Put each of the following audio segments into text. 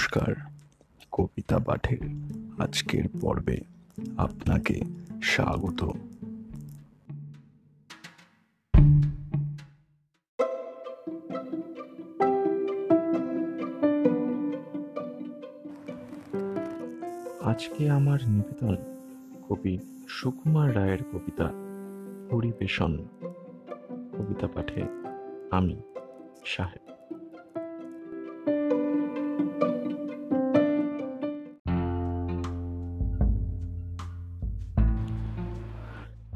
নমস্কার, কবিতা পাঠের আজকের পর্বে আপনাকে স্বাগত। আজকে আমার নিবেদন কবি সুকুমার রায়ের কবিতা পরিবেশন। কবিতা পাঠে আমি সাহেব।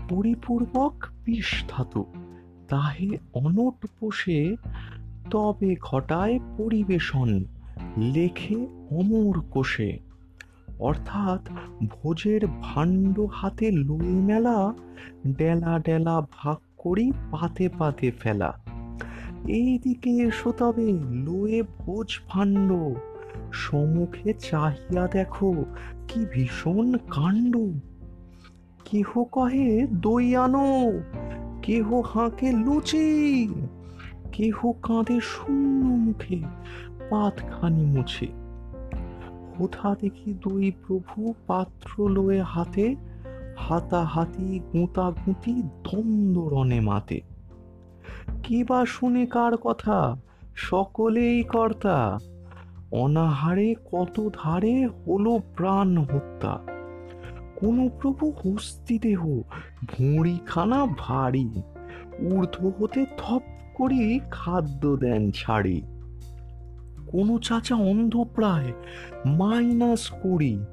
পরিপূর্বক বিষ ধাতু। তাহে অনট পোষে তবে ঘটায় পরিবেশন, লেখে অমর কোষে। অর্থাৎ ভোজের ভাণ্ড হাতে লই মেলা, ডেলা ডেলা ভাগ করি পাতে পাতে ফেলা। এইদিকে এসো তবে, লয়ে ভোজ ভাণ্ড। সম্মুখে চাহিয়া দেখো কি ভীষণ কাণ্ড। কেহ কহে দই আনো, কেহ হাঁকে লুচি, কেহ কাঁধে শূন্য মুখে পাতখানি মুছে। কোথা দেখি দুই প্রভু পাত্র লয়ে হাতে, হাতাহাতি গুঁতাগুঁতি দ্বন্দ্ব রণে মাতে। কে বা শুনে কার কথা? সকলেই কর্তা। অনাহারে কত ধারে হলো প্রাণ হত্যা। কোন প্রভু হস্তি দেহ ভুঁড়িখানা ভারী। ঊর্ধ্ব হতে থপ করি খাদ্য দেন ছাড়ি। কোন চাচা অন্ধ প্রায় মাইনাস কুড়ি।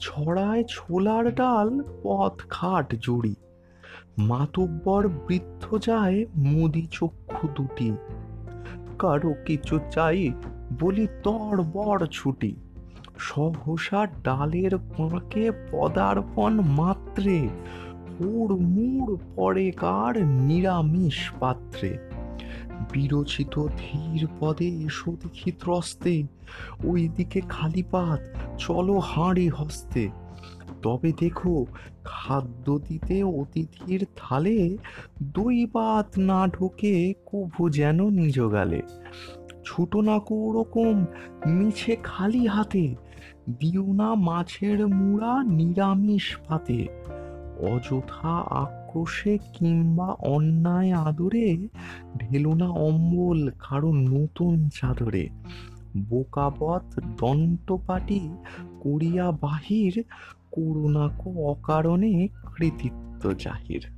ছড়ায় ছোলার ডাল, পথ খাট জুড়ি। মাতব্বর বৃদ্ধ যায় মুদি চক্ষু দুটি। কারও কিছু চাই বলি তর বড় ছুটি। সহসা ডালের পাঁকে পদার্পণ মাত্রে। হুড় মুড় পরে কার নিরামিষ পাত্রে। বিরচিত ধীর পদে এসো দেখি ত্রস্তে, ওইদিকে খালি পাত চলো হাঁড়ি হস্তে। তবে দেখো, খাদ্য দিতে অতিথির থালে দুই ভাত না ঢোকে কুভু যেন নিজ গালে। ছুটো না ওরকম মিছে খালি হাতে দিও না মাছের মুড়া নিরামিষ পাতে অযথা আক্রোশে কিংবা অন্যায় আদরে ঢেলো না অম্বল কারও নতুন চাদরে। বোকাবত দন্তপাটি করিয়া বাহির করুণাক অকারণে কৃতিত্ব জাহির।